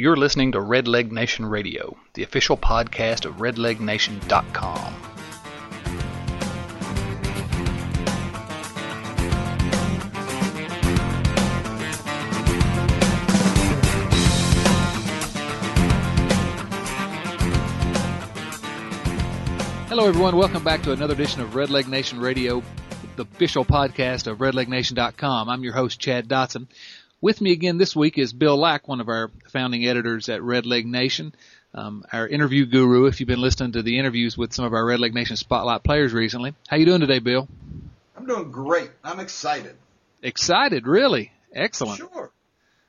You're listening to Redleg Nation Radio, the official podcast of RedlegNation.com. Hello, everyone. Welcome back to another edition of Redleg Nation Radio, the official podcast of RedlegNation.com. I'm your host, Chad Dotson. With me again this week is Bill Lack, one of our founding editors at Red Leg Nation, um, our interview guru. If you've been listening to the interviews with some of our Red Leg Nation spotlight players recently, how you doing today, Bill? I'm doing great. I'm excited. Excited, really? Excellent. Sure.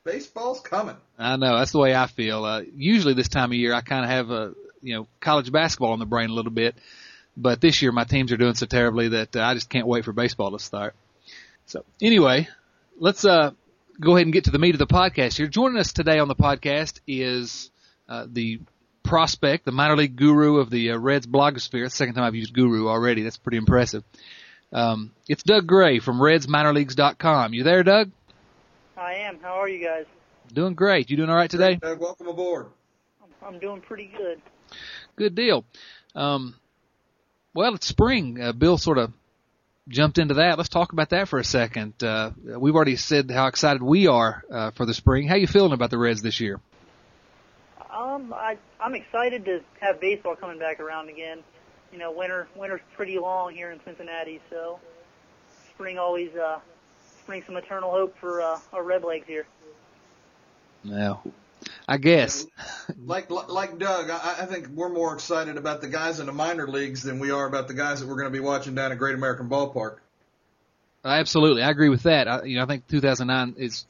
Baseball's coming. I know that's the way I feel. Uh, usually this time of year, I kind of have a you know college basketball on the brain a little bit, but this year my teams are doing so terribly that uh, I just can't wait for baseball to start. So anyway, let's uh, go ahead and get to the meat of the podcast here. Joining us today on the podcast is uh, the prospect, the minor league guru of the uh, Reds blogosphere. It's the second time I've used guru already. That's pretty impressive. Um, it's Doug Gray from RedsMinorLeagues.com. You there, Doug? I am. How are you guys? Doing great. You doing all right today? Doug, welcome aboard. I'm doing pretty good. Good deal. Um, well, it's spring. Uh, Bill sort of jumped into that. Let's talk about that for a second. Uh, we've already said how excited we are uh, for the spring. How you feeling about the Reds this year? Um, I, I'm excited to have baseball coming back around again. You know, winter winter's pretty long here in Cincinnati, so spring always uh, brings some eternal hope for uh, our Red Legs here. Now, I guess. Like like Doug, I, I think we're more excited about the guys in the minor leagues than we are about the guys that we're going to be watching down at Great American Ballpark. Absolutely, I agree with that. I, you know, I think 2009 is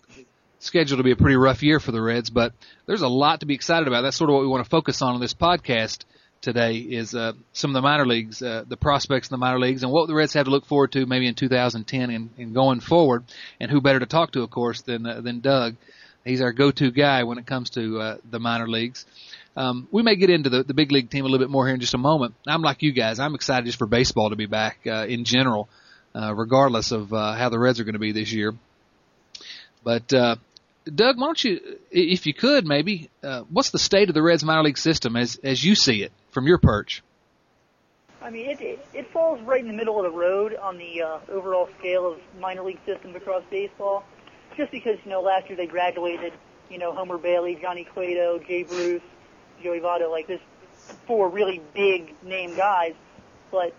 scheduled to be a pretty rough year for the Reds, but there's a lot to be excited about. That's sort of what we want to focus on in this podcast today is uh, some of the minor leagues, uh, the prospects in the minor leagues, and what the Reds have to look forward to maybe in 2010 and, and going forward. And who better to talk to, of course, than uh, than Doug. He's our go-to guy when it comes to uh, the minor leagues. Um, we may get into the, the big league team a little bit more here in just a moment. I'm like you guys. I'm excited just for baseball to be back uh, in general, uh, regardless of uh, how the Reds are going to be this year. But uh, Doug, why don't you, if you could, maybe, uh, what's the state of the Reds minor league system as as you see it from your perch? I mean, it it, it falls right in the middle of the road on the uh, overall scale of minor league systems across baseball. Just because you know last year they graduated, you know Homer Bailey, Johnny Cueto, Jay Bruce, Joey Votto, like this four really big name guys, but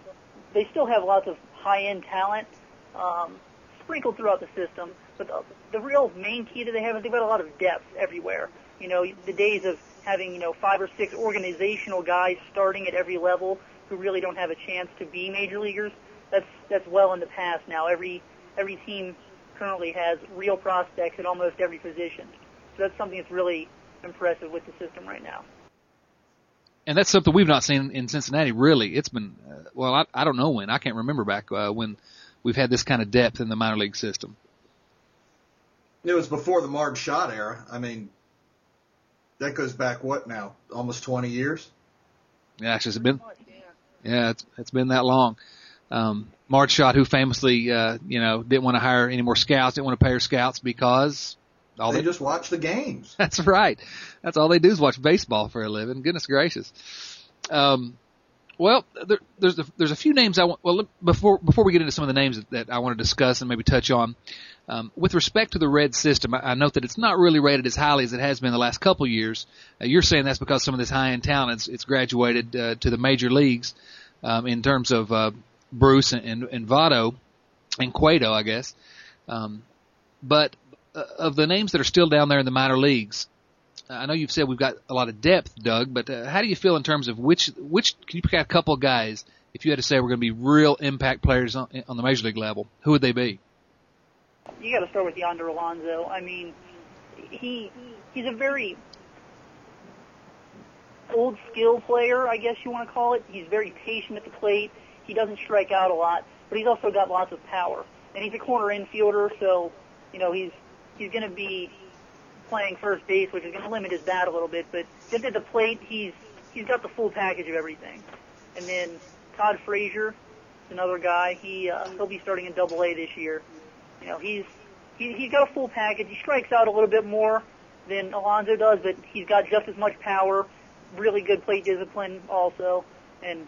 they still have lots of high end talent um, sprinkled throughout the system. But the, the real main key that they have is they've got a lot of depth everywhere. You know, the days of having you know five or six organizational guys starting at every level who really don't have a chance to be major leaguers. That's that's well in the past now. Every every team currently has real prospects at almost every position. So that's something that's really impressive with the system right now. And that's something we've not seen in Cincinnati. Really, it's been uh, well. I, I don't know when. I can't remember back uh, when we've had this kind of depth in the minor league system. It was before the Marge Schott era. I mean, that goes back what now? Almost 20 years. Yeah, it's been. Yeah, it's it's been that long. Um, Marge Schott, who famously, uh, you know, didn't want to hire any more scouts, didn't want to pay her scouts because all they, they just watch the games. That's right. That's all they do is watch baseball for a living. Goodness gracious. Um, well, there, there's a, there's a few names I want. Well, before before we get into some of the names that, that I want to discuss and maybe touch on, um, with respect to the red system, I, I note that it's not really rated as highly as it has been the last couple of years. Uh, you're saying that's because some of this high end talent it's, it's graduated uh, to the major leagues um, in terms of uh, Bruce and, and, and Votto and Cueto, I guess. Um, but uh, of the names that are still down there in the minor leagues, I know you've said we've got a lot of depth, Doug, but uh, how do you feel in terms of which which can you pick out a couple of guys if you had to say we're going to be real impact players on, on the major league level? Who would they be? You got to start with Yonder Alonso. I mean, he he's a very old skill player, I guess you want to call it. He's very patient at the plate. He doesn't strike out a lot, but he's also got lots of power. And he's a corner infielder, so you know he's he's going to be playing first base, which is going to limit his bat a little bit. But just at the plate, he's he's got the full package of everything. And then Todd Frazier, another guy. He uh, he'll be starting in Double A this year. You know, he's he, he's got a full package. He strikes out a little bit more, than Alonso does, but he's got just as much power, really good plate discipline also, and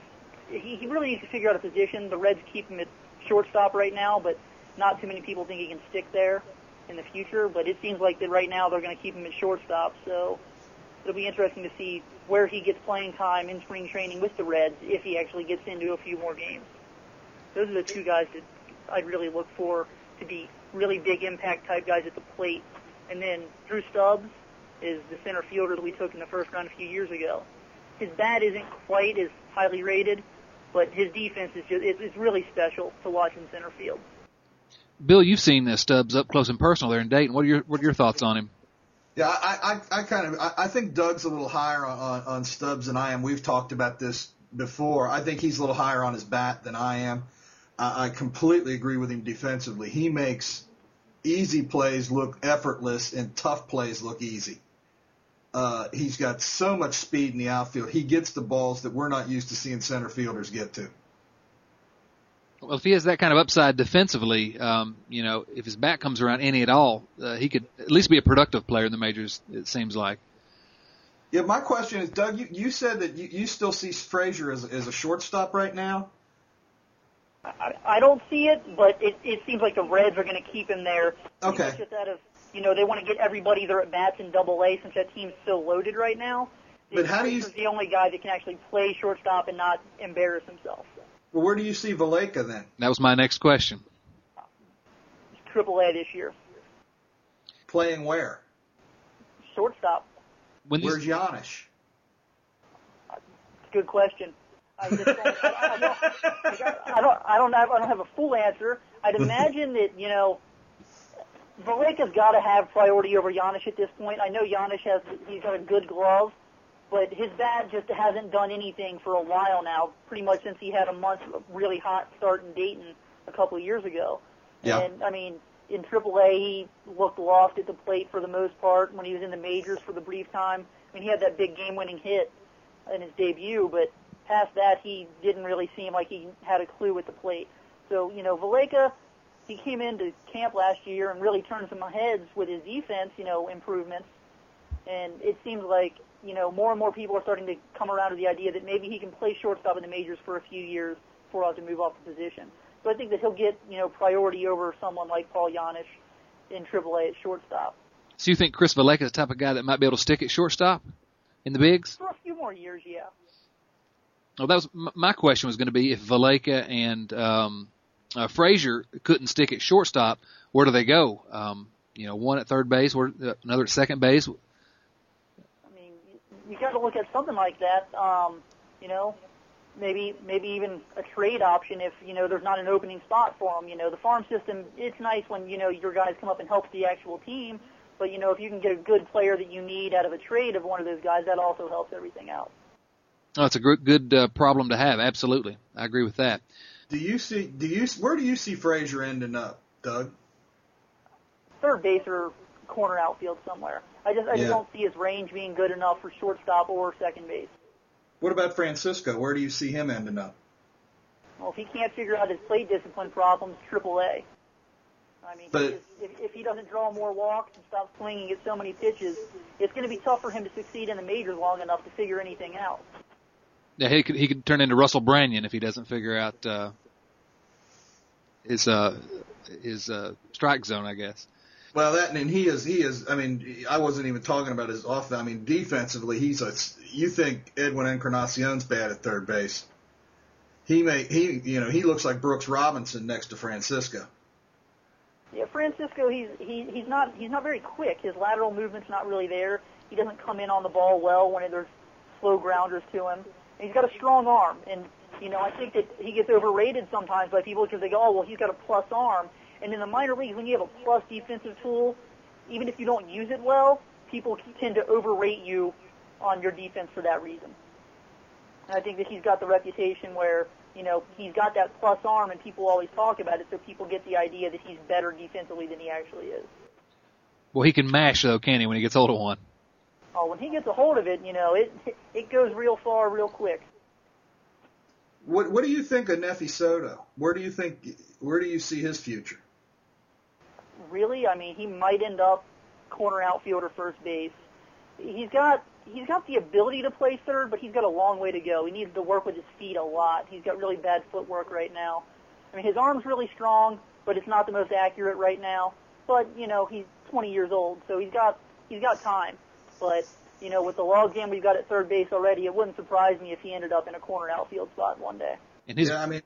he, he really needs to figure out a position. The Reds keep him at shortstop right now, but not too many people think he can stick there in the future. But it seems like that right now they're going to keep him at shortstop, so it'll be interesting to see where he gets playing time in spring training with the Reds if he actually gets into a few more games. Those are the two guys that I'd really look for to be really big impact type guys at the plate. And then Drew Stubbs is the center fielder that we took in the first round a few years ago. His bat isn't quite as highly rated, but his defense is just it's really special to watch in center field. Bill, you've seen uh, Stubbs up close and personal there in Dayton. What are your what are your thoughts on him? Yeah, I, I, I kind of, I, I think Doug's a little higher on, on Stubbs than I am. We've talked about this before. I think he's a little higher on his bat than I am. I, I completely agree with him defensively. He makes easy plays look effortless and tough plays look easy. Uh, he's got so much speed in the outfield. He gets the balls that we're not used to seeing center fielders get to. Well, if he has that kind of upside defensively, um, you know, if his bat comes around any at all, uh, he could at least be a productive player in the majors. It seems like. Yeah, my question is, Doug, you, you said that you, you still see Frazier as, as a shortstop right now. I, I don't see it, but it, it seems like the Reds are going to keep him there. Okay. Just out of you know they want to get everybody their at bats in Double A since that team's so loaded right now. But how do you? Frazier's the only guy that can actually play shortstop and not embarrass himself. Well, where do you see Valaika then? That was my next question. Triple A this year. Playing where? Shortstop. When these, Where's Janish? Good question. I just don't, I, I, don't, I don't, I don't have, I don't have a full answer. I'd imagine that you know, Valaika's got to have priority over Janish at this point. I know Janish has, he's got a good glove, but his bat just hasn't done anything for a while now. Pretty much since he had a month of really hot start in Dayton a couple of years ago. Yeah. And I mean, in AAA, he looked lost at the plate for the most part. When he was in the majors for the brief time, I mean, he had that big game-winning hit in his debut, but past that, he didn't really seem like he had a clue at the plate. So, you know, Valaika, he came into camp last year and really turned some heads with his defense, you know, improvements. And it seems like, you know, more and more people are starting to come around to the idea that maybe he can play shortstop in the majors for a few years before have to move off the position. So I think that he'll get, you know, priority over someone like Paul Janish in AAA at shortstop. so you think Chris Valaika is the type of guy that might be able to stick at shortstop in the bigs? For a few more years, yeah. Well, that was my question was going to be if Valaika and um, uh, Frazier couldn't stick at shortstop, where do they go? Um, you know, one at third base, where, uh, another at second base. I mean, you, you got to look at something like that. Um, you know, maybe maybe even a trade option if you know there's not an opening spot for them. You know, the farm system it's nice when you know your guys come up and help the actual team, but you know if you can get a good player that you need out of a trade of one of those guys, that also helps everything out. Oh, it's a good, good uh, problem to have. Absolutely, I agree with that. Do you see? Do you? Where do you see Frazier ending up, Doug? Third base or corner outfield somewhere. I just I Yeah. just don't see his range being good enough for shortstop or second base. What about Francisco? Where do you see him ending up? Well, if he can't figure out his plate discipline problems, Triple A. I mean, But- if, if he doesn't draw more walks and stop swinging at so many pitches, it's going to be tough for him to succeed in the majors long enough to figure anything out. Yeah, he could he could turn into Russell Branyan if he doesn't figure out uh, his uh, his uh, strike zone, I guess. Well, that and he is he is. I mean, I wasn't even talking about his off. I mean, defensively, he's a. You think Edwin Encarnacion's bad at third base? He may he you know he looks like Brooks Robinson next to Francisco. Yeah, Francisco, he's he, he's not he's not very quick. His lateral movement's not really there. He doesn't come in on the ball well when there's slow grounders to him. And he's got a strong arm, and you know I think that he gets overrated sometimes by people because they go, oh well, he's got a plus arm. And in the minor leagues, when you have a plus defensive tool, even if you don't use it well, people tend to overrate you on your defense for that reason. And I think that he's got the reputation where, you know, he's got that plus arm and people always talk about it, so people get the idea that he's better defensively than he actually is. Well, he can mash though, can he? When he gets hold of one. Oh, when he gets a hold of it, you know, it it goes real far, real quick. What what do you think of Nefi Soto? Where do you think where do you see his future? Really, I mean, he might end up corner outfielder, first base. He's got he's got the ability to play third, but he's got a long way to go. He needs to work with his feet a lot. He's got really bad footwork right now. I mean, his arm's really strong, but it's not the most accurate right now. But you know, he's 20 years old, so he's got he's got time. But you know, with the logjam we've got at third base already, it wouldn't surprise me if he ended up in a corner outfield spot one day. And his- yeah, I mean,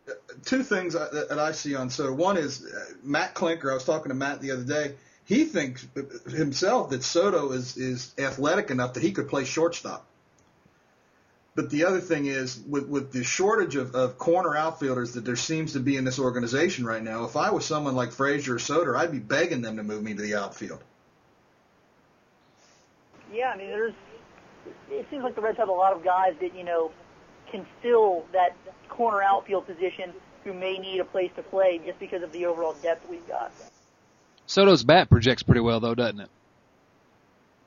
two things that, that I see on Soto. One is uh, Matt Klinker. I was talking to Matt the other day. He thinks himself that Soto is is athletic enough that he could play shortstop. But the other thing is, with, with the shortage of, of corner outfielders that there seems to be in this organization right now, if I was someone like Frazier or Soto, I'd be begging them to move me to the outfield. Yeah, I mean, there's. It seems like the Reds have a lot of guys that you know can fill that corner outfield position who may need a place to play just because of the overall depth we've got. Soto's bat projects pretty well, though, doesn't it?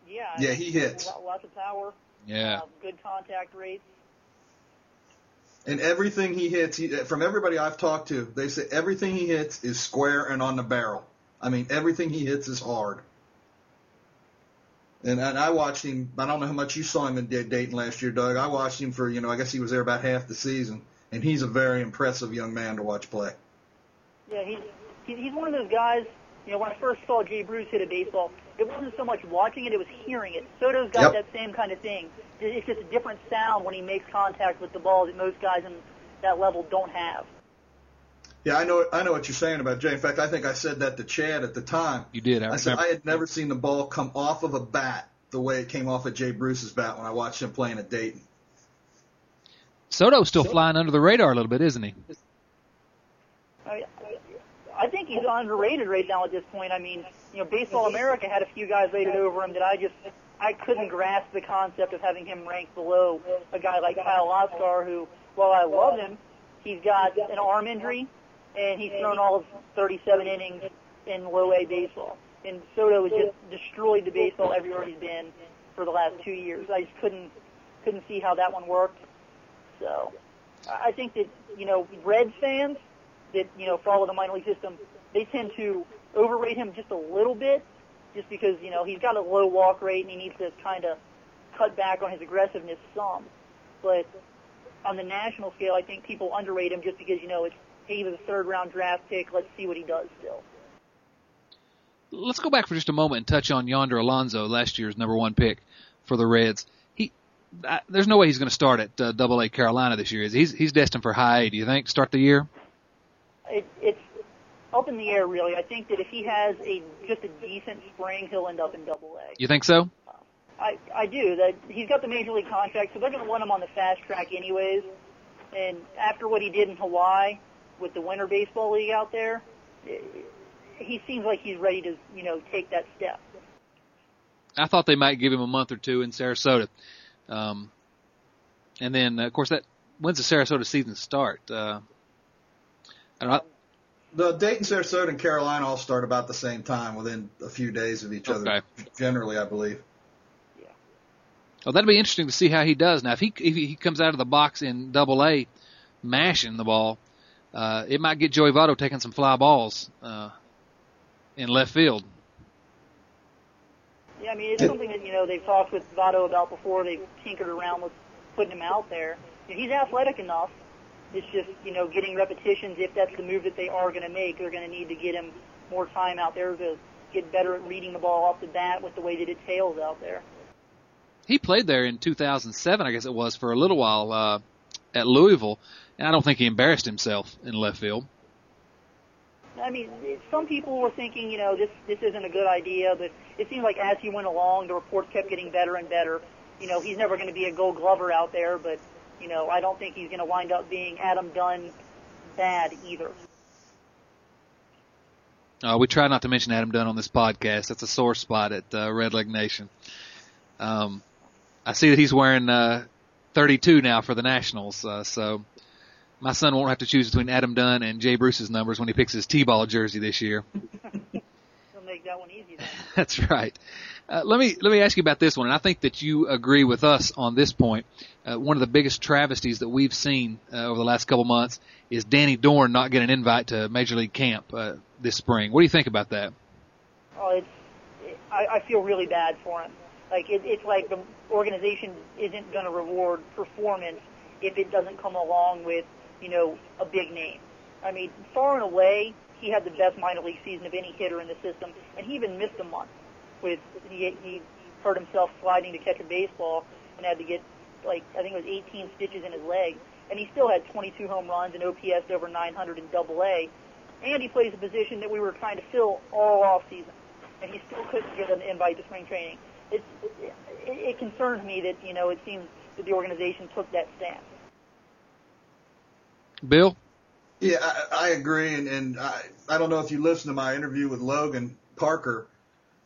Yeah. Yeah, he hits. Lots of power. Yeah. Uh, good contact rates. And everything he hits, he, from everybody I've talked to, they say everything he hits is square and on the barrel. I mean, everything he hits is hard. And, and I watched him. I don't know how much you saw him in Dayton last year, Doug. I watched him for, you know, I guess he was there about half the season, and he's a very impressive young man to watch play. Yeah, he's he's one of those guys. You know, when I first saw Jay Bruce hit a baseball, it wasn't so much watching it; it was hearing it. Soto's got yep. that same kind of thing. It's just a different sound when he makes contact with the ball that most guys in that level don't have. Yeah, I know. I know what you're saying about Jay. In fact, I think I said that to Chad at the time. You did. I, I said I had never seen the ball come off of a bat the way it came off of Jay Bruce's bat when I watched him playing at Dayton. Soto's still flying under the radar a little bit, isn't he? I, I think he's underrated right now at this point. I mean, you know, Baseball America had a few guys rated over him that I just I couldn't grasp the concept of having him ranked below a guy like Kyle Lotzkar, who, while I love him, he's got an arm injury and he's thrown all of 37 innings in low A baseball. And Soto has just destroyed the baseball everywhere he's been for the last two years. I just couldn't couldn't see how that one worked. So I think that you know Reds fans that you know follow the minor league system, they tend to overrate him just a little bit, just because you know he's got a low walk rate and he needs to kind of cut back on his aggressiveness some. But on the national scale, I think people underrate him just because you know it's he was a third round draft pick. Let's see what he does still. Let's go back for just a moment and touch on Yonder Alonso, last year's number one pick for the Reds. He, uh, there's no way he's going to start at uh, Double A Carolina this year. Is he's he's destined for high A? Do you think start the year? It, it's up in the air, really. I think that if he has a just a decent spring, he'll end up in Double A. You think so? I I do. That he's got the major league contract, so they're going to want him on the fast track anyways. And after what he did in Hawaii, with the Winter Baseball League out there, he seems like he's ready to, you know, take that step. I thought they might give him a month or two in Sarasota. Um, and then, of course, that when's the Sarasota season start? Uh, I don't know. The Dayton, Sarasota, and Carolina all start about the same time, within a few days of each okay. other. Generally, I believe. Yeah. Well, that'll be interesting to see how he does. Now, if he if he comes out of the box in Double A, mashing the ball, uh, it might get Joey Votto taking some fly balls uh, in left field. Yeah, I mean it's something that you know they've talked with Votto about before. They've tinkered around with putting him out there. he's athletic enough. It's just you know getting repetitions. If that's the move that they are going to make, they're going to need to get him more time out there to get better at reading the ball off the bat with the way that it tails out there. He played there in 2007, I guess it was, for a little while uh, at Louisville. And I don't think he embarrassed himself in left field. I mean, some people were thinking, you know, this this isn't a good idea, but it seemed like as he went along, the reports kept getting better and better. You know, he's never going to be a Gold Glover out there, but you know, I don't think he's going to wind up being Adam Dunn bad either. Uh, we try not to mention Adam Dunn on this podcast. That's a sore spot at uh, Red Leg Nation. Um, I see that he's wearing uh, 32 now for the Nationals, uh, so my son won't have to choose between Adam Dunn and Jay Bruce's numbers when he picks his T-ball jersey this year. He'll make that one easy. Then. That's right. Uh, let me let me ask you about this one, and I think that you agree with us on this point. Uh, one of the biggest travesties that we've seen uh, over the last couple months is Danny Dorn not getting an invite to Major League Camp uh, this spring. What do you think about that? Oh, it's I, I feel really bad for him. Like it, it's like the organization isn't going to reward performance if it doesn't come along with you know a big name. I mean, far and away, he had the best minor league season of any hitter in the system, and he even missed a month with he he hurt himself sliding to catch a baseball and had to get like I think it was 18 stitches in his leg, and he still had 22 home runs and OPS over 900 in Double A, and he plays a position that we were trying to fill all off season, and he still couldn't get an invite to spring training. It, it, it concerns me that you know it seems that the organization took that stance. Bill. Yeah, I, I agree, and, and I, I don't know if you listened to my interview with Logan Parker,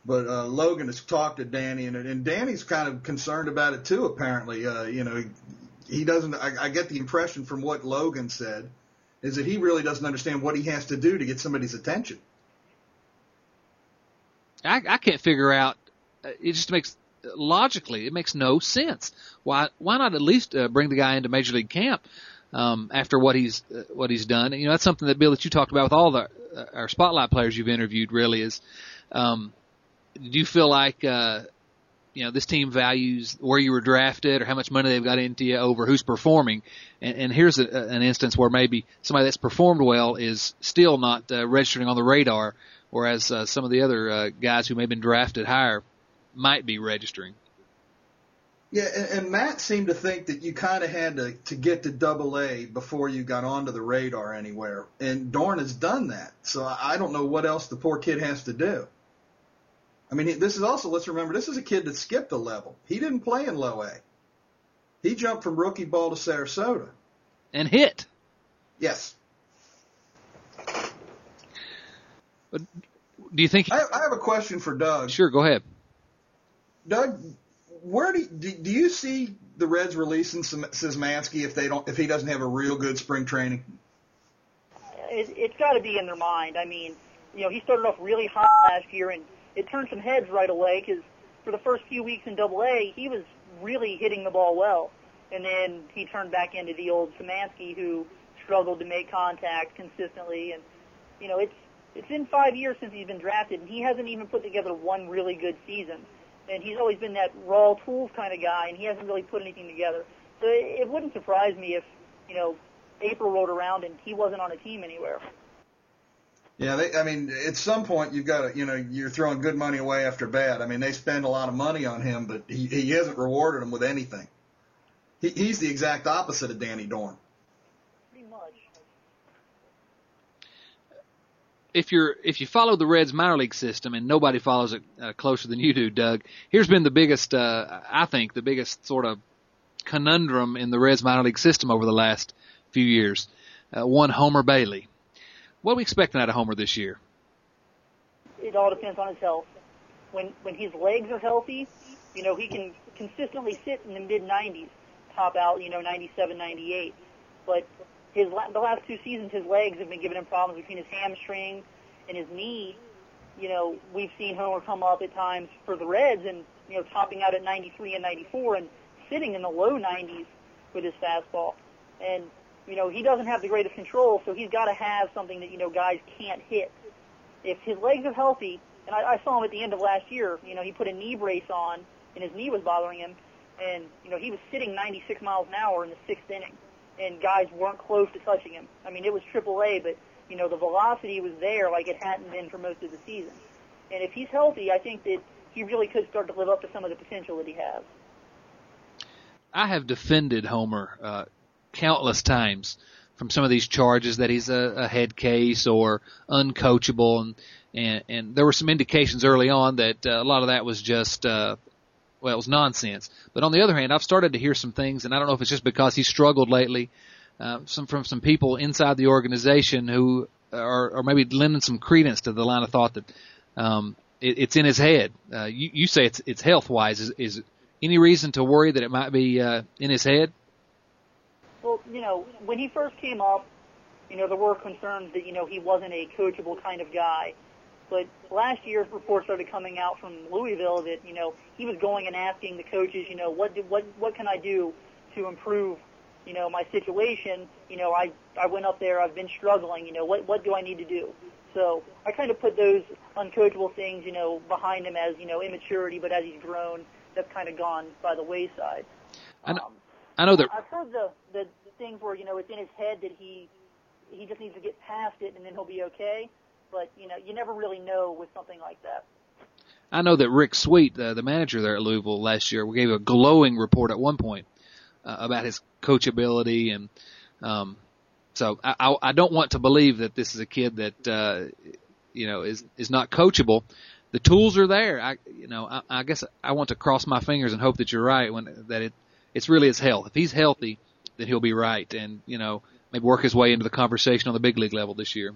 but uh, Logan has talked to Danny, and, and Danny's kind of concerned about it too. Apparently, uh, you know, he, he doesn't. I, I get the impression from what Logan said is that he really doesn't understand what he has to do to get somebody's attention. I, I can't figure out. It just makes logically it makes no sense. Why why not at least uh, bring the guy into major league camp um, after what he's uh, what he's done? And, you know that's something that Bill that you talked about with all the uh, our spotlight players you've interviewed. Really is. Um, do you feel like uh, you know this team values where you were drafted or how much money they've got into you over who's performing? And, and here's a, an instance where maybe somebody that's performed well is still not uh, registering on the radar, whereas uh, some of the other uh, guys who may have been drafted higher might be registering. Yeah, and, and Matt seemed to think that you kind of had to to get to Double A before you got onto the radar anywhere, and Dorn has done that. So I I don't know what else the poor kid has to do. I mean, this is also let's remember this is a kid that skipped a level. He didn't play in Low A. He jumped from rookie ball to Sarasota. and hit. Yes, But Do you think? I, I have a question for Doug. Sure, go ahead. Doug, where do do, you see the Reds releasing Szymanski if they don't if he doesn't have a real good spring training? It, it's got to be in their mind. I mean, you know, he started off really hot last year, and it turned some heads right away because for the first few weeks in Double A, he was really hitting the ball well, and then he turned back into the old Szymanski who struggled to make contact consistently, and you know, it's it's been five years since he's been drafted, and he hasn't even put together one really good season. And he's always been that raw tools kind of guy, and he hasn't really put anything together. So it, it wouldn't surprise me if, you know, April rolled around and he wasn't on a team anywhere. Yeah, they, I mean, at some point you've got to, you know, you're throwing good money away after bad. I mean, they spend a lot of money on him, but he, he hasn't rewarded them with anything. He, he's the exact opposite of Danny Dorn. Pretty much. If you're if you follow the Reds minor league system and nobody follows it uh, closer than you do, Doug, here's been the biggest uh, I think the biggest sort of conundrum in the Reds minor league system over the last few years. Uh, one Homer Bailey. What are we expecting out of Homer this year? It all depends on his health. When when his legs are healthy, you know, he can consistently sit in the mid 90s, top out, you know, 97, 98. But his la- the last two seasons, his legs have been giving him problems between his hamstring and his knee. You know, we've seen Homer come up at times for the Reds and you know topping out at 93 and 94 and sitting in the low 90s with his fastball. And you know, he doesn't have the greatest control, so he's got to have something that you know guys can't hit. If his legs are healthy, and I, I saw him at the end of last year, you know, he put a knee brace on and his knee was bothering him, and you know he was sitting 96 miles an hour in the sixth inning, and guys weren't close to touching him. I mean, it was Triple A, but you know the velocity was there like it hadn't been for most of the season. And if he's healthy, I think that he really could start to live up to some of the potential that he has. I have defended Homer uh, countless times from some of these charges that he's a, a head case or uncoachable, and and and there were some indications early on that uh, a lot of that was just uh, well, it was nonsense. But on the other hand, I've started to hear some things, and I don't know if it's just because he struggled lately, uh, some from some people inside the organization who are, are maybe lending some credence to the line of thought that um, it, it's in his head. Uh, you, you say it's it's health wise. Is, is any reason to worry that it might be uh, in his head? Well, you know, when he first came up, you know, there were concerns that, you know, he wasn't a coachable kind of guy. But last year, reports started coming out from Louisville that, you know, he was going and asking the coaches, you know, what do, what what can I do to improve, you know, my situation? You know, I I went up there, I've been struggling, you know, what what do I need to do? So I kind of put those uncoachable things, you know, behind him as you know immaturity, but as he's grown, that's kind of gone by the wayside. I know, um, I know that. I've heard the, the the things where you know it's in his head that he he just needs to get past it and then he'll be okay. But you know, you never really know with something like that. I know that Rick Sweet, uh, the manager there at Louisville last year, gave a glowing report at one point uh, about his coachability and um, so I, I, I don't want to believe that this is a kid that uh, you know is is not coachable. The tools are there. I you know I, I guess I want to cross my fingers and hope that you're right when that it it's really his health. If he's healthy, then he'll be right, and you know maybe work his way into the conversation on the big league level this year.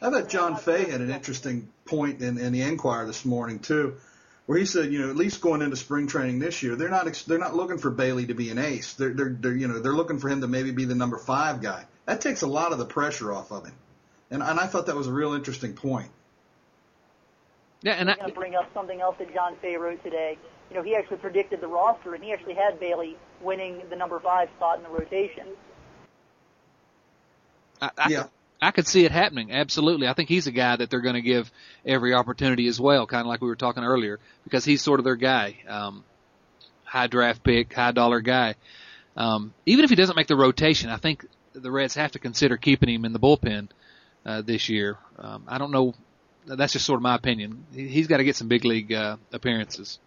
I thought John Fay had an interesting point in, in the Enquirer this morning too, where he said, you know, at least going into spring training this year, they're not they're not looking for Bailey to be an ace. They're they're, they're you know they're looking for him to maybe be the number five guy. That takes a lot of the pressure off of him, and and I thought that was a real interesting point. Yeah, and I'm going to bring up something else that John Fay wrote today. You know, he actually predicted the roster, and he actually had Bailey winning the number five spot in the rotation. I, I, yeah. I could see it happening. Absolutely. I think he's a guy that they're going to give every opportunity as well, kind of like we were talking earlier, because he's sort of their guy. Um, high draft pick, high dollar guy. Um, even if he doesn't make the rotation, I think the Reds have to consider keeping him in the bullpen, uh, this year. Um, I don't know. That's just sort of my opinion. He's got to get some big league, uh, appearances.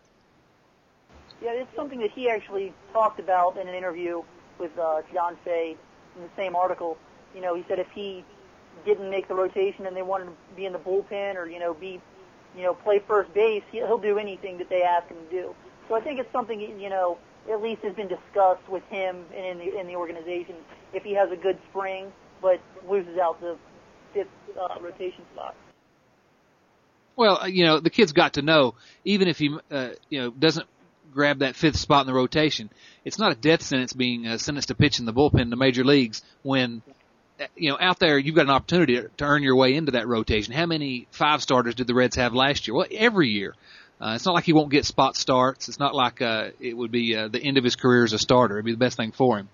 Yeah, it's something that he actually talked about in an interview with, uh, John Fay in the same article. You know, he said if he didn't make the rotation and they wanted to be in the bullpen or you know be you know play first base, he'll do anything that they ask him to do. So I think it's something you know at least has been discussed with him and in the in the organization. If he has a good spring but loses out the fifth uh, rotation spot. Well, uh, you know the kid's got to know even if he uh, you know doesn't grab that fifth spot in the rotation, it's not a death sentence being uh, sentenced to pitch in the bullpen in the major leagues when you know, out there, you've got an opportunity to, earn your way into that rotation. How many five starters did the Reds have last year? Well, every year. Uh, it's not like he won't get spot starts. It's not like uh, it would be uh, the end of his career as a starter. It'd be the best thing for him.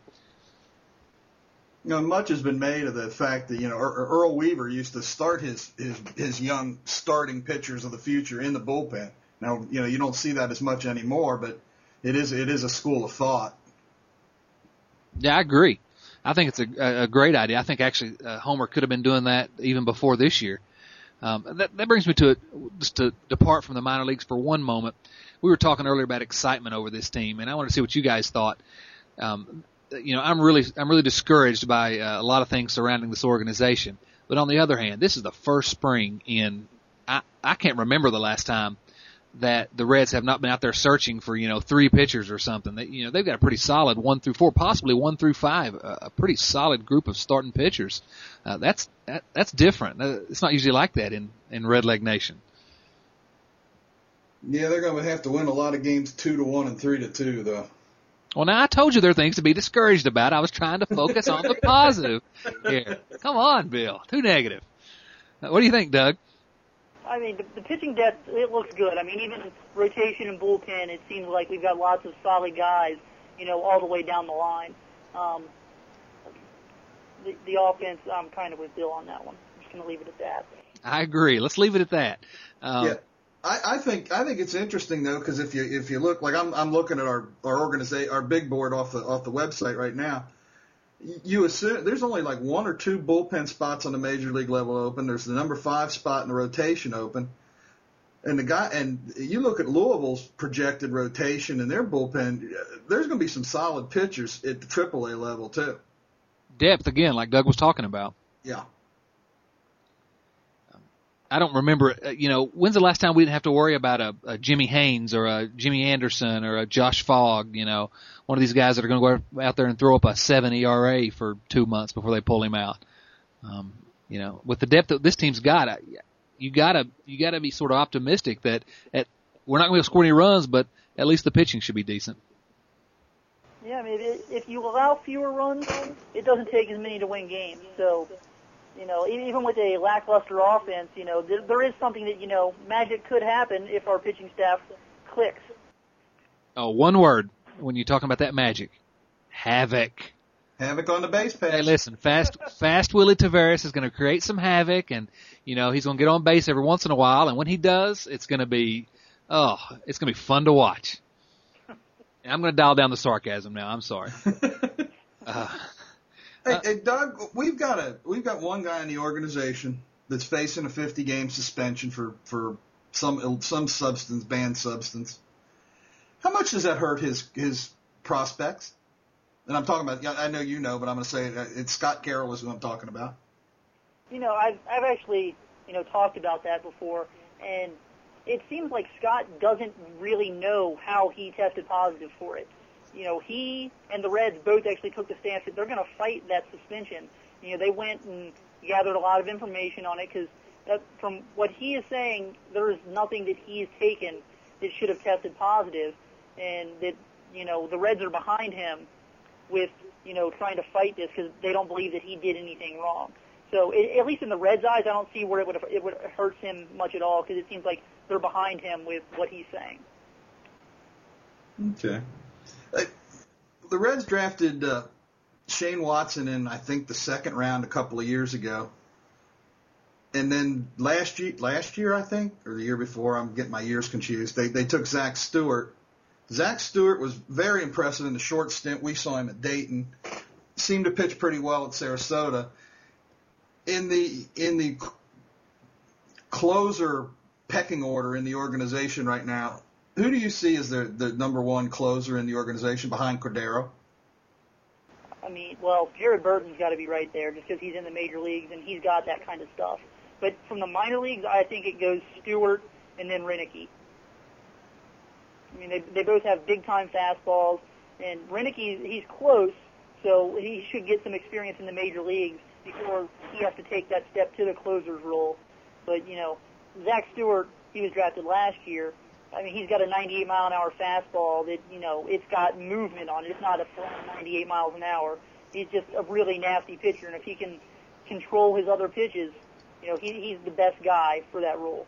You know, much has been made of the fact that you know Earl Weaver used to start his his his young starting pitchers of the future in the bullpen. Now, you know, you don't see that as much anymore, but it is it is a school of thought. Yeah, I agree. I think it's a, a great idea. I think actually uh, Homer could have been doing that even before this year. Um, that, that brings me to it, just to depart from the minor leagues for one moment. We were talking earlier about excitement over this team, and I want to see what you guys thought. Um, you know, I'm really I'm really discouraged by uh, a lot of things surrounding this organization. But on the other hand, this is the first spring in I I can't remember the last time that the Reds have not been out there searching for, you know, three pitchers or something. They, you know, they've got a pretty solid one through four, possibly one through five, a, a pretty solid group of starting pitchers. Uh, that's, that, that's different. Uh, it's not usually like that in, in Redleg Nation. Yeah, they're going to have to win a lot of games two to one and three to two, though. Well, now I told you there are things to be discouraged about. I was trying to focus on the positive here. Come on, Bill. Too negative. Uh, what do you think, Doug? I mean, the, the pitching depth it looks good. I mean, even rotation and bullpen, it seems like we've got lots of solid guys, you know, all the way down the line. Um, the, the offense, I'm kind of with Bill on that one. I'm just going to leave it at that. I agree. Let's leave it at that. Um, yeah. I, I think I think it's interesting though because if you if you look like I'm I'm looking at our our organization our big board off the off the website right now, you assume there's only like one or two bullpen spots on the major league level open. There's the number five spot in the rotation open. And the guy, and you look at Louisville's projected rotation and their bullpen, there's going to be some solid pitchers at the AAA level too. Depth again, like Doug was talking about. Yeah. I don't remember, uh, you know, when's the last time we didn't have to worry about a, a Jimmy Haynes or a Jimmy Anderson or a Josh Fogg, you know, one of these guys that are going to go out there and throw up a seven ERA for two months before they pull him out. Um, you know, with the depth that this team's got, you gotta, you gotta be sort of optimistic that at, we're not going to score any runs, but at least the pitching should be decent. Yeah, I mean, if you allow fewer runs, it doesn't take as many to win games. So you know, even with a lackluster offense, you know, there, there is something that, you know, magic could happen if our pitching staff clicks. Oh, one word when you're talking about that magic. Havoc. Havoc on the base pass. Hey, listen, fast, fast Willie Taveras is going to create some havoc, and you know he's going to get on base every once in a while. And when he does, it's going to be, oh, it's going to be fun to watch. And I'm going to dial down the sarcasm now. I'm sorry. Uh, hey, hey, Doug, we've got a we've got one guy in the organization that's facing a 50 game suspension for for some some substance banned substance. How much does that hurt his his prospects? And I'm talking about, I know you know, but I'm going to say it, uh, it's Scott Carroll is who I'm talking about. You know, I've, I've actually, you know, talked about that before, and it seems like Scott doesn't really know how he tested positive for it. You know, he and the Reds both actually took the stance that they're going to fight that suspension. You know, they went and gathered a lot of information on it because from what he is saying, there is nothing that he's taken that should have tested positive, and that you know the Reds are behind him with you know trying to fight this because they don't believe that he did anything wrong. So it, at least in the Reds' eyes, I don't see where it would it would hurt him much at all because it seems like they're behind him with what he's saying. Okay. The Reds drafted uh, Shane Watson in I think the second round a couple of years ago. And then last year, last year I think, or the year before, I'm getting my years confused. They they took Zach Stewart, Zach Stewart was very impressive in the short stint we saw him at Dayton. Seemed to pitch pretty well at Sarasota. In the in the closer pecking order in the organization right now, who do you see as the the number one closer in the organization behind Cordero? I mean, well, Jared Burton's got to be right there just because he's in the major leagues and he's got that kind of stuff. But from the minor leagues, I think it goes Stewart and then Roenicke. I mean, they they both have big time fastballs, and Roenicke he's close, so he should get some experience in the major leagues before he has to take that step to the closer's role. But you know, Zach Stewart, he was drafted last year. I mean, he's got a 98 mile an hour fastball that you know it's got movement on it. It's not a flat 98 miles an hour. He's just a really nasty pitcher, and if he can control his other pitches, you know, he, he's the best guy for that role.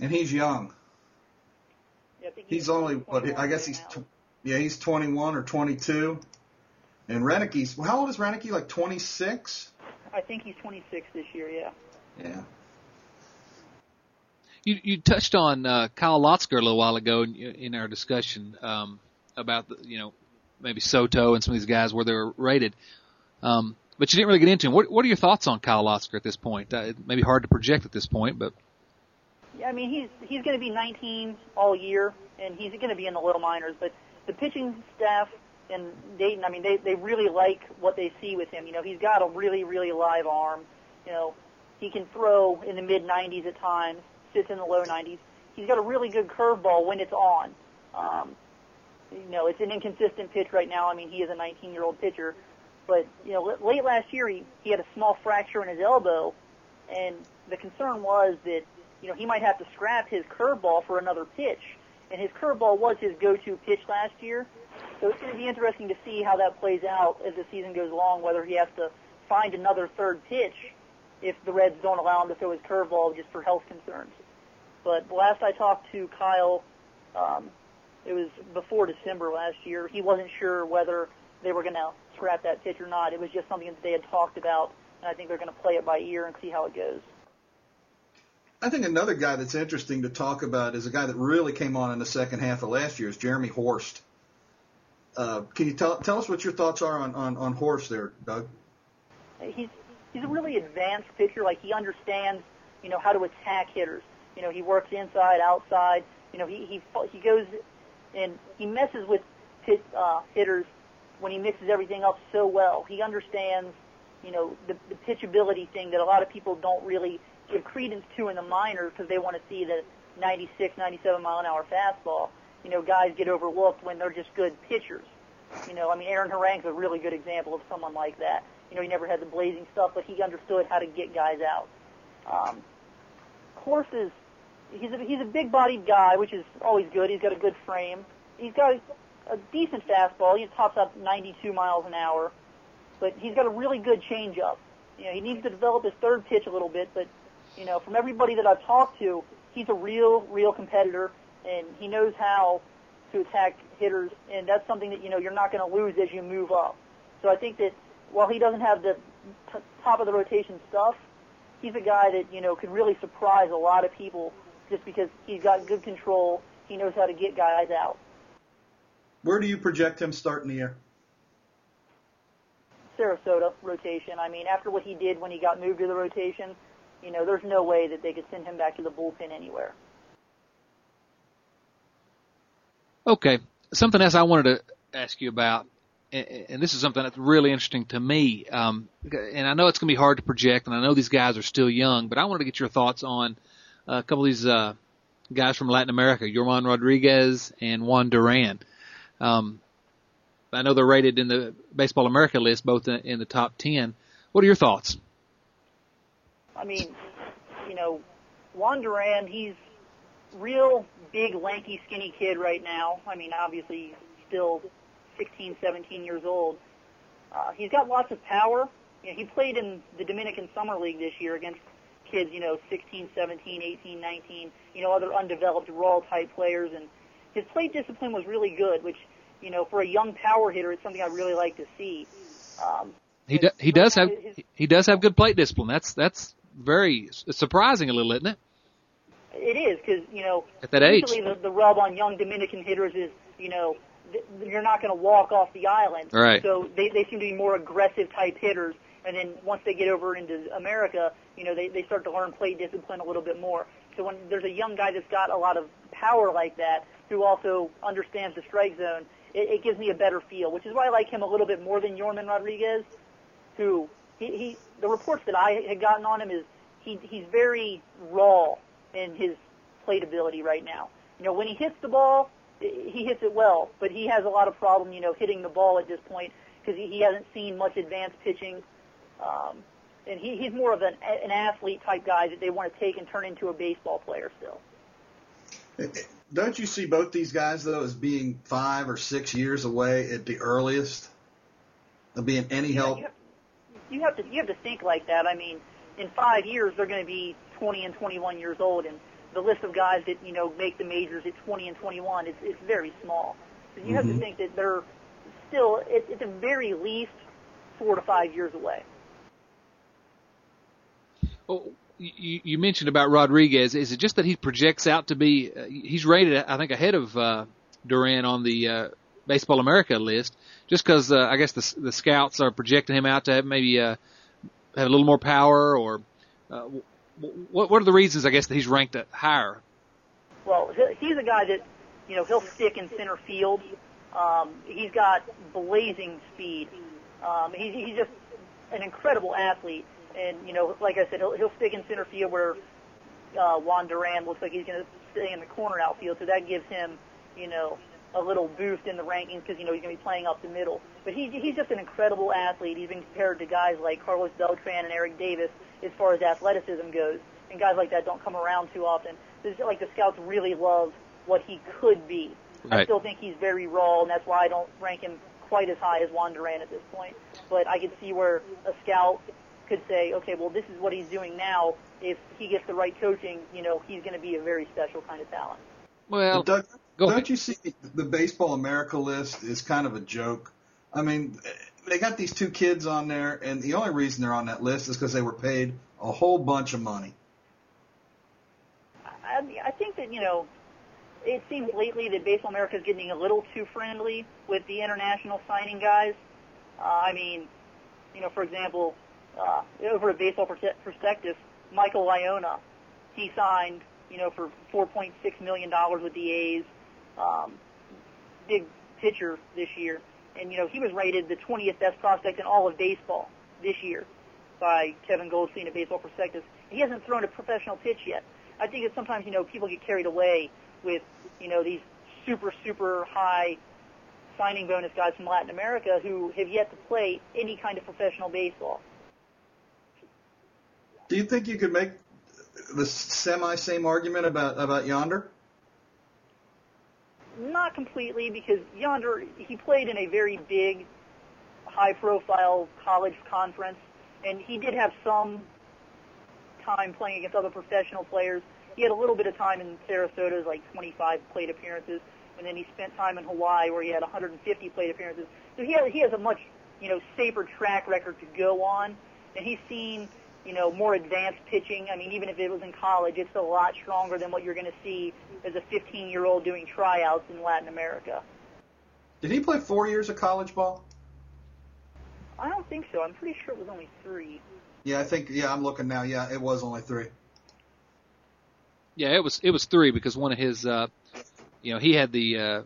And he's young. Yeah, he's, he's only what I guess he's tw- yeah he's 21 or 22, and Roenicke's well, how old is Roenicke? Like 26. I think he's 26 this year. Yeah. Yeah. You you touched on uh, Kyle Lotzkar a little while ago in, in our discussion um, about the, you know maybe Soto and some of these guys where they were rated, um, but you didn't really get into him. What what are your thoughts on Kyle Lotzkar at this point? Uh, it may be hard to project at this point, but yeah, I mean he's he's going to be 19 all year, and he's going to be in the little minors. But the pitching staff in Dayton, I mean they they really like what they see with him. You know, he's got a really really live arm. You know, he can throw in the mid 90s at times, sits in the low 90s. He's got a really good curveball when it's on. Um, you know, it's an inconsistent pitch right now. I mean, he is a 19 year old pitcher, but you know, late last year he he had a small fracture in his elbow, and the concern was that you know, he might have to scrap his curveball for another pitch. And his curveball was his go-to pitch last year. So it's going to be interesting to see how that plays out as the season goes along, whether he has to find another third pitch if the Reds don't allow him to throw his curveball just for health concerns. But last I talked to Kyle, um, it was before December last year. He wasn't sure whether they were going to scrap that pitch or not. It was just something that they had talked about, and I think they're going to play it by ear and see how it goes. I think another guy that's interesting to talk about is a guy that really came on in the second half of last year is Jeremy Horst. Uh, can you tell tell us what your thoughts are on, on, on Horst there, Doug? He's he's a really advanced pitcher. Like he understands, you know, how to attack hitters. You know, he works inside, outside. You know, he he he goes and he messes with pit, uh, hitters when he mixes everything up so well. He understands, you know, the, the pitchability thing that a lot of people don't really give credence to in the minors because they want to see the 96, 97 mile an hour fastball. You know, guys get overlooked when they're just good pitchers. You know, I mean, Aaron Harang's a really good example of someone like that. You know, he never had the blazing stuff, but he understood how to get guys out. Um, is he's a he's a big-bodied guy, which is always good. He's got a good frame. He's got a, decent fastball. He tops up 92 miles an hour, but he's got a really good changeup. You know, he needs to develop his third pitch a little bit, but you know, from everybody that I've talked to, he's a real, real competitor, and he knows how to attack hitters, and that's something that you know you're not going to lose as you move up. So I think that while he doesn't have the t- top of the rotation stuff, he's a guy that you know could really surprise a lot of people just because he's got good control. He knows how to get guys out. Where do you project him starting the year? Sarasota rotation. I mean, after what he did when he got moved to the rotation, you know, there's no way that they could send him back to the bullpen anywhere. Okay, something else I wanted to ask you about, and this is something that's really interesting to me. Um, and I know it's going to be hard to project, and I know these guys are still young, but I wanted to get your thoughts on a couple of these uh, guys from Latin America, Yorman Rodriguez and Juan Duran. Um, I know they're rated in the Baseball America list, both in, the top 10. What are your thoughts? I mean, you know, Juan Duran, he's real big, lanky, skinny kid right now. I mean, obviously he's still 16, 17 years old. Uh, he's got lots of power. You know, he played in the Dominican Summer League this year against kids, you know, 16, 17, 18, 19, you know, other undeveloped raw type players, and his plate discipline was really good, which you know, for a young power hitter, it's something I really like to see. Um, he do, he does have his, he does have good plate discipline. That's that's very surprising a little, isn't it? It is because you know at that age, the, the rub on young Dominican hitters is you know th- you're not going to walk off the island. Right. So they they seem to be more aggressive type hitters, and then once they get over into America, you know they they start to learn plate discipline a little bit more. So when there's a young guy that's got a lot of power like that, who also understands the strike zone, it, it gives me a better feel, which is why I like him a little bit more than Yorman Rodriguez, who he, he the reports that I had gotten on him is he he's very raw in his plate ability right now. You know, when he hits the ball, he hits it well, but he has a lot of problem, you know, hitting the ball at this point because he, he hasn't seen much advanced pitching. Um, and he, he's more of an, an athlete type guy that they want to take and turn into a baseball player still. Don't you see both these guys though as being five or six years away at the earliest of being any help? Yeah, you, have, you have to you have to think like that. I mean, in five years they're going to be 20 and 21 years old, and the list of guys that you know make the majors at 20 and 21 is it's very small. So you mm-hmm. have to mm-hmm. think that they're still at, at the very least four to five years away. Well, you, mentioned about Rodriguez. Is it just that he projects out to be? Uh, he's rated, I think, ahead of uh, Duran on the uh, Baseball America list, just because uh, I guess the the scouts are projecting him out to have maybe uh, have a little more power, or uh, what what are the reasons? I guess that he's ranked higher. Well, he's a guy that you know he'll stick in center field. Um, he's got blazing speed. Um, he's he's just an incredible athlete. And, you know, like I said, he'll, he'll stick in center field where uh, Juan Duran looks like he's going to stay in the corner outfield. So that gives him, you know, a little boost in the rankings because, you know, he's going to be playing up the middle. But he, he's just an incredible athlete. He's been compared to guys like Carlos Beltran and Eric Davis as far as athleticism goes. And guys like that don't come around too often. It's like the scouts really love what he could be. Right. I still think he's very raw, and that's why I don't rank him quite as high as Juan Duran at this point. But I could see where a scout could say, okay, well, this is what he's doing now. If he gets the right coaching, you know, he's going to be a very special kind of talent. Well, Doug, don't ahead. you see the Baseball America list is kind of a joke? I mean, they got these two kids on there, and the only reason they're on that list is because they were paid a whole bunch of money. I, I think that you know, it seems lately that Baseball America is getting a little too friendly with the international signing guys. Uh, I mean, you know, for example, uh, over at Baseball Prospectus, Michael Ynoa, he signed, you know, for 4.6 million dollars with the A's, um, big pitcher this year, and you know he was rated the 20th best prospect in all of baseball this year by Kevin Goldstein at Baseball Prospectus. He hasn't thrown a professional pitch yet. I think that sometimes you know people get carried away with you know these super super high signing bonus guys from Latin America who have yet to play any kind of professional baseball. Do you think you could make the semi same argument about about Yonder? Not completely, because Yonder he played in a very big, high profile college conference, and he did have some time playing against other professional players. He had a little bit of time in Sarasota, like 25 plate appearances, and then he spent time in Hawaii where he had 150 plate appearances. So he has, he has a much you know, safer track record to go on, and he's seen, you know, more advanced pitching. I mean, even if it was in college, it's a lot stronger than what you're going to see as a 15-year-old doing tryouts in Latin America. Did he play four years of college ball? I don't think so. I'm pretty sure it was only three. Yeah, I think. Yeah, I'm looking now. Yeah, it was only three. Yeah, it was it was three because one of his, uh, you know, he had the uh,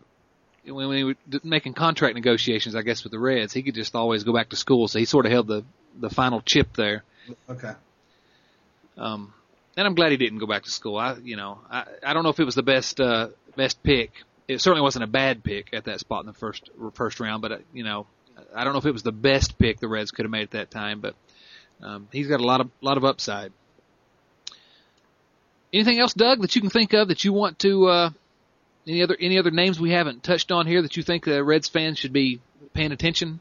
when we were making contract negotiations, I guess with the Reds, he could just always go back to school, so he sort of held the the final chip there. Okay. Um, and I'm glad he didn't go back to school. I, you know, I I don't know if it was the best uh, best pick. It certainly wasn't a bad pick at that spot in the first first round, but uh, you know, I don't know if it was the best pick the Reds could have made at that time, but um, he's got a lot of lot of upside. Anything else, Doug, that you can think of that you want to? Uh, any other any other names we haven't touched on here that you think the Reds fans should be paying attention?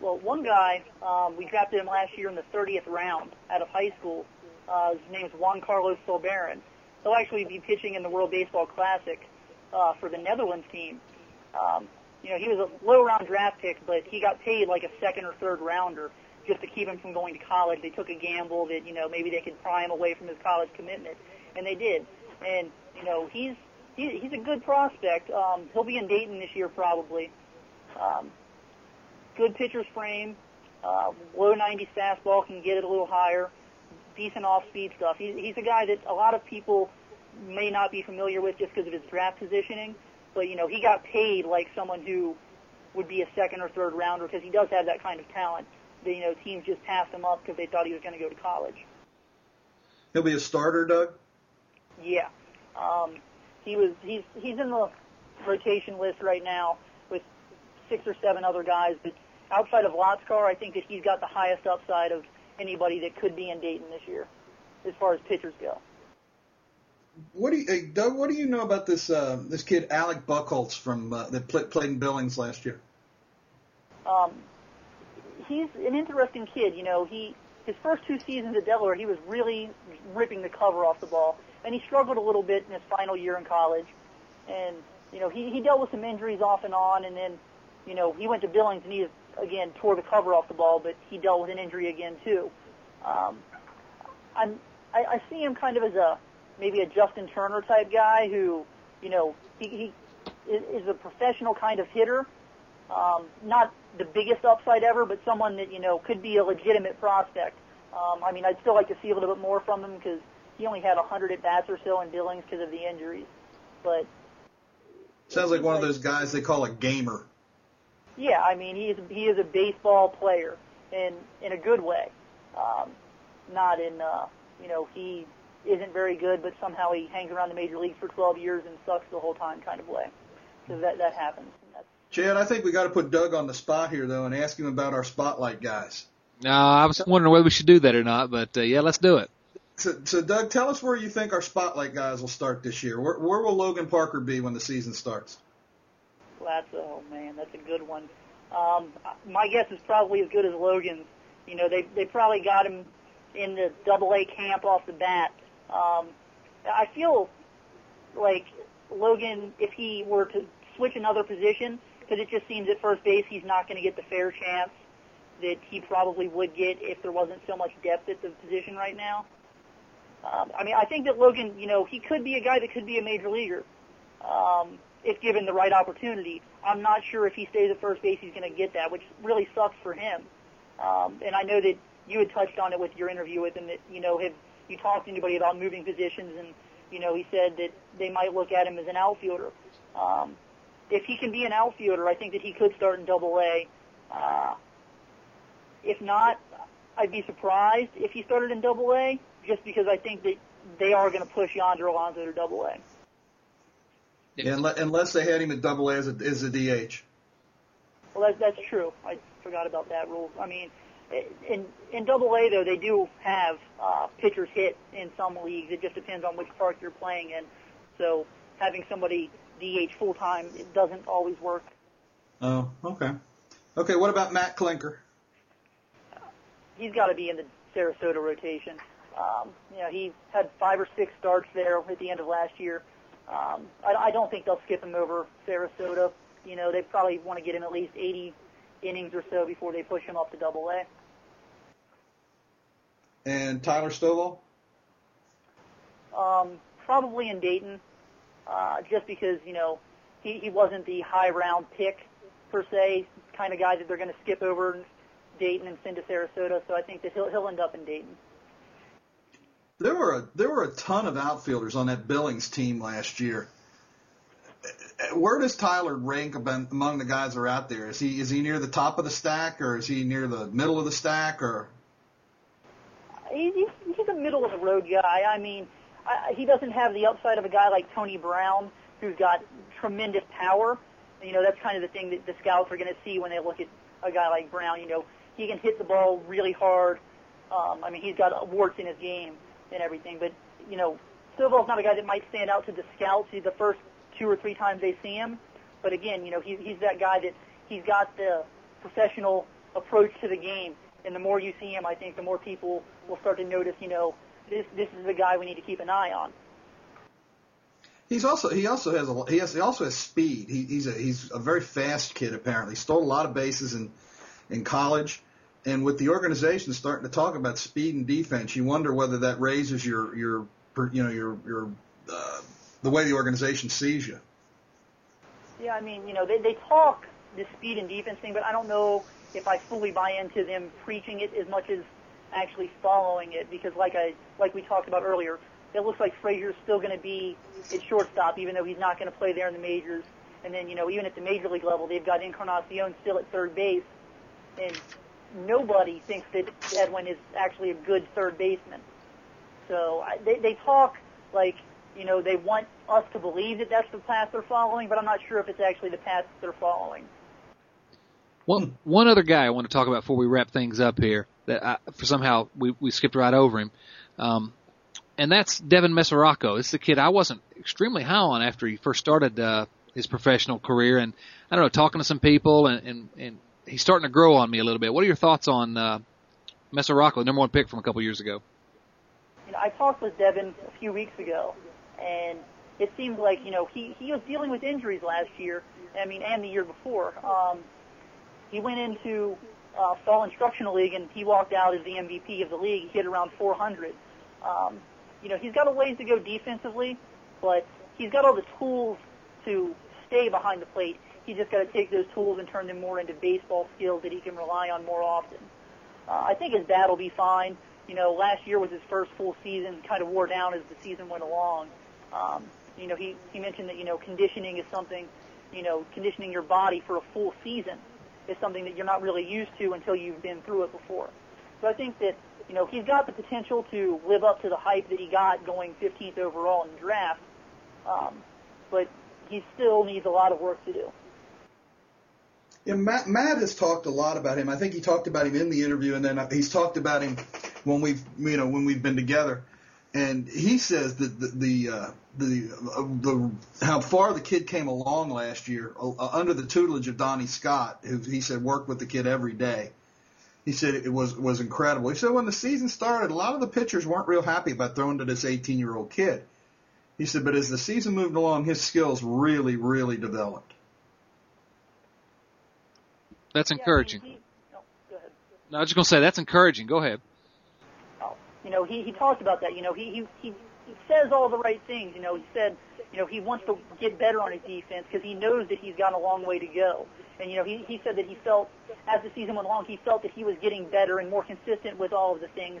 Well, one guy um, we drafted him last year in the 30th round out of high school. Uh, his name is Juan Carlos Sulbaran. He'll actually be pitching in the World Baseball Classic uh, for the Netherlands team. Um, you know, he was a low round draft pick, but he got paid like a second or third rounder just to keep him from going to college. They took a gamble that, you know, maybe they could pry him away from his college commitment. And they did. And, you know, he's he, he's a good prospect. Um, he'll be in Dayton this year probably. Um, good pitcher's frame, uh, low 90s fastball, can get it a little higher, decent off-speed stuff. He, he's a guy that a lot of people may not be familiar with just because of his draft positioning, but you know he got paid like someone who would be a second or third rounder because he does have that kind of talent. That you know teams just passed him up because they thought he was going to go to college. He'll be a starter, Doug. Yeah, um, he was. He's he's in the rotation list right now six or seven other guys. But outside of Lotzkar, I think that he's got the highest upside of anybody that could be in Dayton this year, as far as pitchers go. What do you, hey, Doug? What do you know about this uh, this kid Alec Buchholz from uh, that pl- played in Billings last year? Um, he's an interesting kid. You know, he his first two seasons at Delaware, he was really ripping the cover off the ball, and he struggled a little bit in his final year in college. And you know, he he dealt with some injuries off and on, and then you know he went to Billings and he again tore the cover off the ball, but he dealt with an injury again too. Um, I'm I, I see him kind of as a maybe a Justin Turner type guy who you know he, he is a professional kind of hitter. Um, not the biggest upside ever, but someone that you know could be a legitimate prospect. Um, I mean, I'd still like to see a little bit more from him because he only had 100 at bats or so in Billings because of the injuries. But sounds like one of those guys they call a gamer. Yeah, I mean, he is he is a baseball player in in a good way, um, not in uh, you know he isn't very good, but somehow he hangs around the major leagues for 12 years and sucks the whole time kind of way. So that that happens. Chad, I think we got to put Doug on the spot here though and ask him about our spotlight guys. No, I was wondering whether we should do that or not, but uh, yeah, let's do it. So, so, Doug, tell us where you think our spotlight guys will start this year. Where, where will Logan Parker be when the season starts? That's oh man, that's a good one. Um, my guess is probably as good as Logan's. You know, they they probably got him in the Double A camp off the bat. Um, I feel like Logan, if he were to switch another position, because it just seems at first base he's not going to get the fair chance that he probably would get if there wasn't so much depth at the position right now. Um, I mean, I think that Logan, you know, he could be a guy that could be a major leaguer um, if given the right opportunity. I'm not sure if he stays at first base he's going to get that, which really sucks for him. Um, and I know that you had touched on it with your interview with him that, you know, have you talked to anybody about moving positions and, you know, he said that they might look at him as an outfielder. Um, if he can be an outfielder, I think that he could start in Double A. Uh, if not, I'd be surprised if he started in Double A, just because I think that they are going to push Yonder Alonso to Double A. Yeah, unless they had him at Double A as a, as a DH. Well, that, that's true. I forgot about that rule. I mean, in in Double A though, they do have uh, pitchers hit in some leagues. It just depends on which park you're playing in. So having somebody DH full time, it doesn't always work. Oh, okay. Okay, what about Matt Klinker? He's got to be in the Sarasota rotation. Um, you know, he had five or six starts there at the end of last year. Um, I, I don't think they'll skip him over Sarasota. You know, they probably want to get him at least 80, innings or so before they push him up to Double A. And Tyler Stovall? Um, probably in Dayton, uh, just because you know he he wasn't the high round pick per se, kind of guy that they're going to skip over Dayton and send to Sarasota. So I think that he'll he'll end up in Dayton. There were a, there were a ton of outfielders on that Billings team last year. Where does Tyler rank among the guys that are out there? Is he is he near the top of the stack, or is he near the middle of the stack, or? He's he's a middle of the road guy. I mean, I, he doesn't have the upside of a guy like Tony Brown, who's got tremendous power. You know, that's kind of the thing that the scouts are going to see when they look at a guy like Brown. You know, he can hit the ball really hard. Um, I mean, he's got warts in his game and everything. But you know, Stovall's not a guy that might stand out to the scouts. The first two or three times they see him. But again, you know, he's he's that guy that he's got the professional approach to the game. And the more you see him, I think the more people will start to notice. You know, this this is the guy we need to keep an eye on. He's also he also has a he has he also has speed. He, he's a he's a very fast kid apparently. Stole a lot of bases in in college, and with the organization starting to talk about speed and defense, you wonder whether that raises your your you know your your uh, the way the organization sees you. Yeah, I mean, you know, they they talk the speed and defense thing, but I don't know if I fully buy into them preaching it as much as actually following it because like I like we talked about earlier, it looks like Frazier's still going to be at shortstop even though he's not going to play there in the majors. And then, you know, even at the major league level, they've got Encarnacion still at third base. And nobody thinks that Edwin is actually a good third baseman. So they, they talk like, you know, they want us to believe that that's the path they're following, but I'm not sure if it's actually the path they're following. One one other guy I want to talk about before we wrap things up here that I, for somehow we we skipped right over him, um, and that's Devin Mesoraco. This is a kid I wasn't extremely high on after he first started uh, his professional career, and I don't know, talking to some people and and and he's starting to grow on me a little bit. What are your thoughts on uh, Mesoraco, the number one pick from a couple years ago? You know, I talked with Devin a few weeks ago, and it seemed like you know he he was dealing with injuries last year. I mean, and the year before. Um, he went into uh, fall instructional league and he walked out as the MVP of the league. He hit around 400. Um, you know, he's got a ways to go defensively, but he's got all the tools to stay behind the plate. He just got to take those tools and turn them more into baseball skills that he can rely on more often. Uh, I think his bat will be fine. You know, last year was his first full season, kind of wore down as the season went along. Um, you know, he, he mentioned that, you know, conditioning is something, you know, conditioning your body for a full season is something that you're not really used to until you've been through it before. So I think that, you know, he's got the potential to live up to the hype that he got going 15th overall in the draft, um, but he still needs a lot of work to do. Yeah, Matt, Matt has talked a lot about him. I think he talked about him in the interview, and then he's talked about him when we've, you know, when we've been together. And he says that the the uh, the, uh, the how far the kid came along last year uh, under the tutelage of Donnie Scott, who he said worked with the kid every day. He said it was was incredible. He said when the season started, a lot of the pitchers weren't real happy about throwing to this 18 year old kid. He said, but as the season moved along, his skills really, really developed. That's encouraging. Yeah, he, he, no, go ahead. No, I was just gonna say that's encouraging. Go ahead. Oh, you know, he he talked about that. You know, he he he he says all the right things. You know, he said, you know, he wants to get better on his defense because he knows that he's got a long way to go. And you know, he he said that he felt as the season went along, he felt that he was getting better and more consistent with all of the things,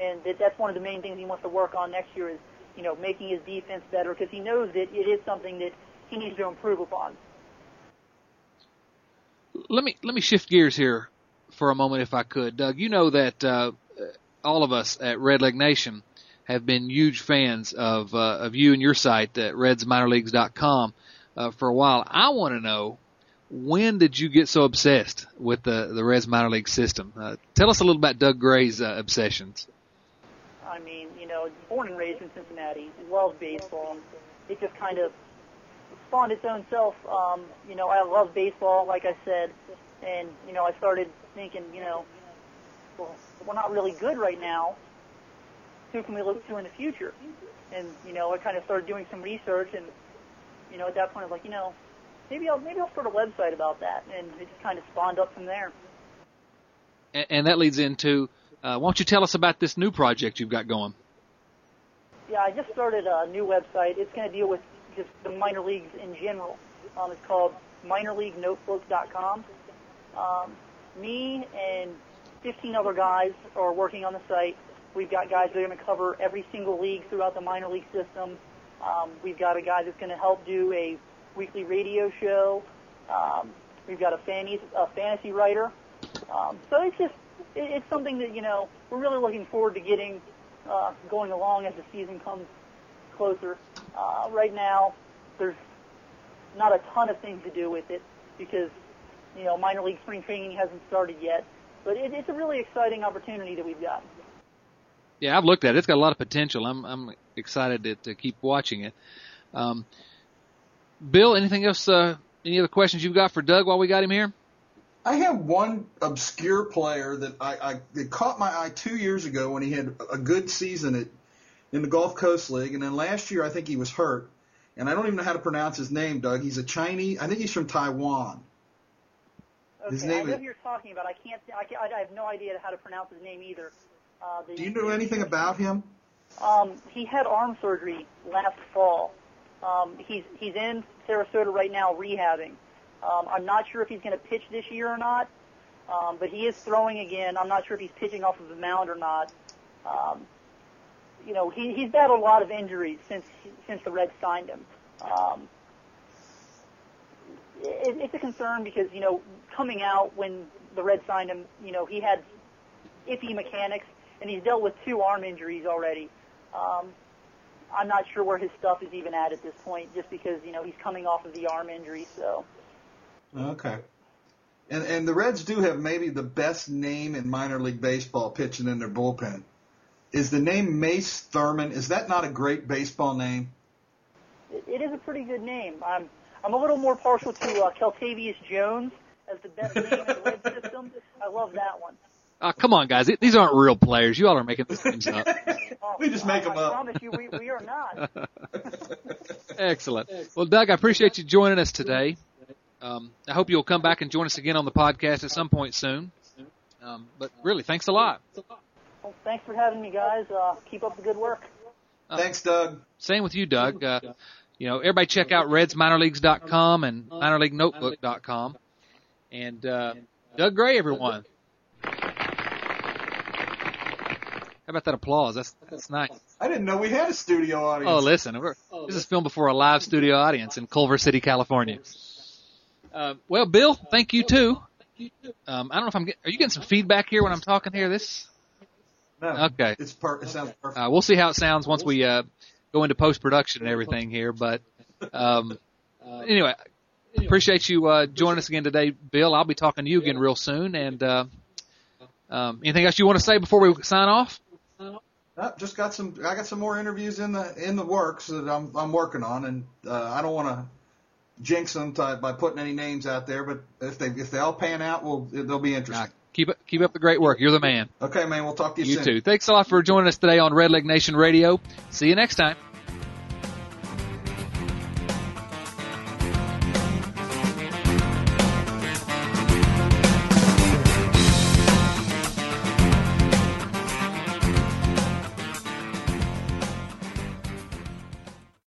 and that that's one of the main things he wants to work on next year is, you know, making his defense better because he knows that it is something that he needs to improve upon. Let me let me shift gears here for a moment, if I could, Doug. You know that uh, all of us at Redleg Nation have been huge fans of uh, of you and your site at RedsMinorLeagues.com uh, for a while. I want to know when did you get so obsessed with the the Reds minor league system? Uh, tell us a little about Doug Gray's uh, obsessions. I mean, you know, born and raised in Cincinnati, loves baseball. It just kind of spawned its own self. Um, you know, I love baseball, like I said, and you know, I started thinking, you know, well, we're not really good right now. Who can we look to in the future? And you know, I kind of started doing some research, and you know, at that point, I was like, you know, maybe I'll maybe I'll start a website about that, and it just kind of spawned up from there. And, and that leads into, uh, why don't you tell us about this new project you've got going? Yeah, I just started a new website. It's going to deal with just the minor leagues in general. Um, it's called minorleaguenotebook.com. Um, me and 15 other guys are working on the site. We've got guys that are going to cover every single league throughout the minor league system. Um, we've got a guy that's going to help do a weekly radio show. Um, we've got a fantasy, a fantasy writer. Um, so it's just it, it's something that you know we're really looking forward to getting uh, going along as the season comes closer. Uh, right now, there's not a ton of things to do with it because you know minor league spring training hasn't started yet. But it, it's a really exciting opportunity that we've got. Yeah, I've looked at it. It's got a lot of potential. I'm I'm excited to, to keep watching it. Um, Bill, anything else? Uh, any other questions you've got for Doug while we got him here? I have one obscure player that I, I that caught my eye two years ago when he had a good season at in the Gulf Coast League, and then last year I think he was hurt, and I don't even know how to pronounce his name, Doug. He's a Chinese. I think he's from Taiwan. Okay, His name I know is- who you're talking about. I can't. I, can't, I have no idea how to pronounce his name either. Uh, the, Do you know anything about him? Um, he had arm surgery last fall. Um, he's he's in Sarasota right now rehabbing. Um, I'm not sure if he's going to pitch this year or not, um, but he is throwing again. I'm not sure if he's pitching off of the mound or not. Um, you know, he, he's battled a lot of injuries since since the Reds signed him. Um, it, it's a concern because you know coming out when the Reds signed him, you know he had iffy mechanics and he's dealt with two arm injuries already. Um, I'm not sure where his stuff is even at at this point, just because you know he's coming off of the arm injury. So Okay. And and the Reds do have maybe the best name in minor league baseball pitching in their bullpen. Is the name Mace Thurman? Is that not a great baseball name? it, it is a pretty good name. I'm I'm a little more partial to uh, Keltavius Jones as the best name in the Red system. I love that one. Uh, come on, guys. These aren't real players. You all are making these things up. Oh, We just make I, 'em I up. promise you, we, we are not. Excellent. Well, Doug, I appreciate you joining us today. Um, I hope you'll come back and join us again on the podcast at some point soon. Um, but really, thanks a lot. Well, thanks for having me, guys. Uh, keep up the good work. Thanks, Doug. Same with you, Doug. Uh, you know, everybody check out RedsMinorLeagues.com and MinorLeagueNotebook.com. And uh, Doug Gray, everyone. How about that applause? That's that's nice. I didn't know we had a studio audience. Oh, listen, we're, this is filmed before a live studio audience in Culver City, California. Uh, well, Bill, thank you too. Um, I don't know if I'm getting. Are you getting some feedback here when I'm talking here? This no, okay. It's per- it sounds perfect. Uh, we'll see how it sounds once we uh, go into post production and everything here. But um, anyway, appreciate you uh, joining us again today, Bill. I'll be talking to you again real soon. And uh, um, anything else you want to say before we sign off? Uh, just got some. I got some more interviews in the in the works that I'm I'm working on, and uh, I don't want to jinx them to, by putting any names out there. But if they if they all pan out, well, they'll be interesting. Keep keep up the great work. You're the man. Okay, man. We'll talk to you, You soon. too. Thanks a lot for joining us today on Redleg Nation Radio. See you next time.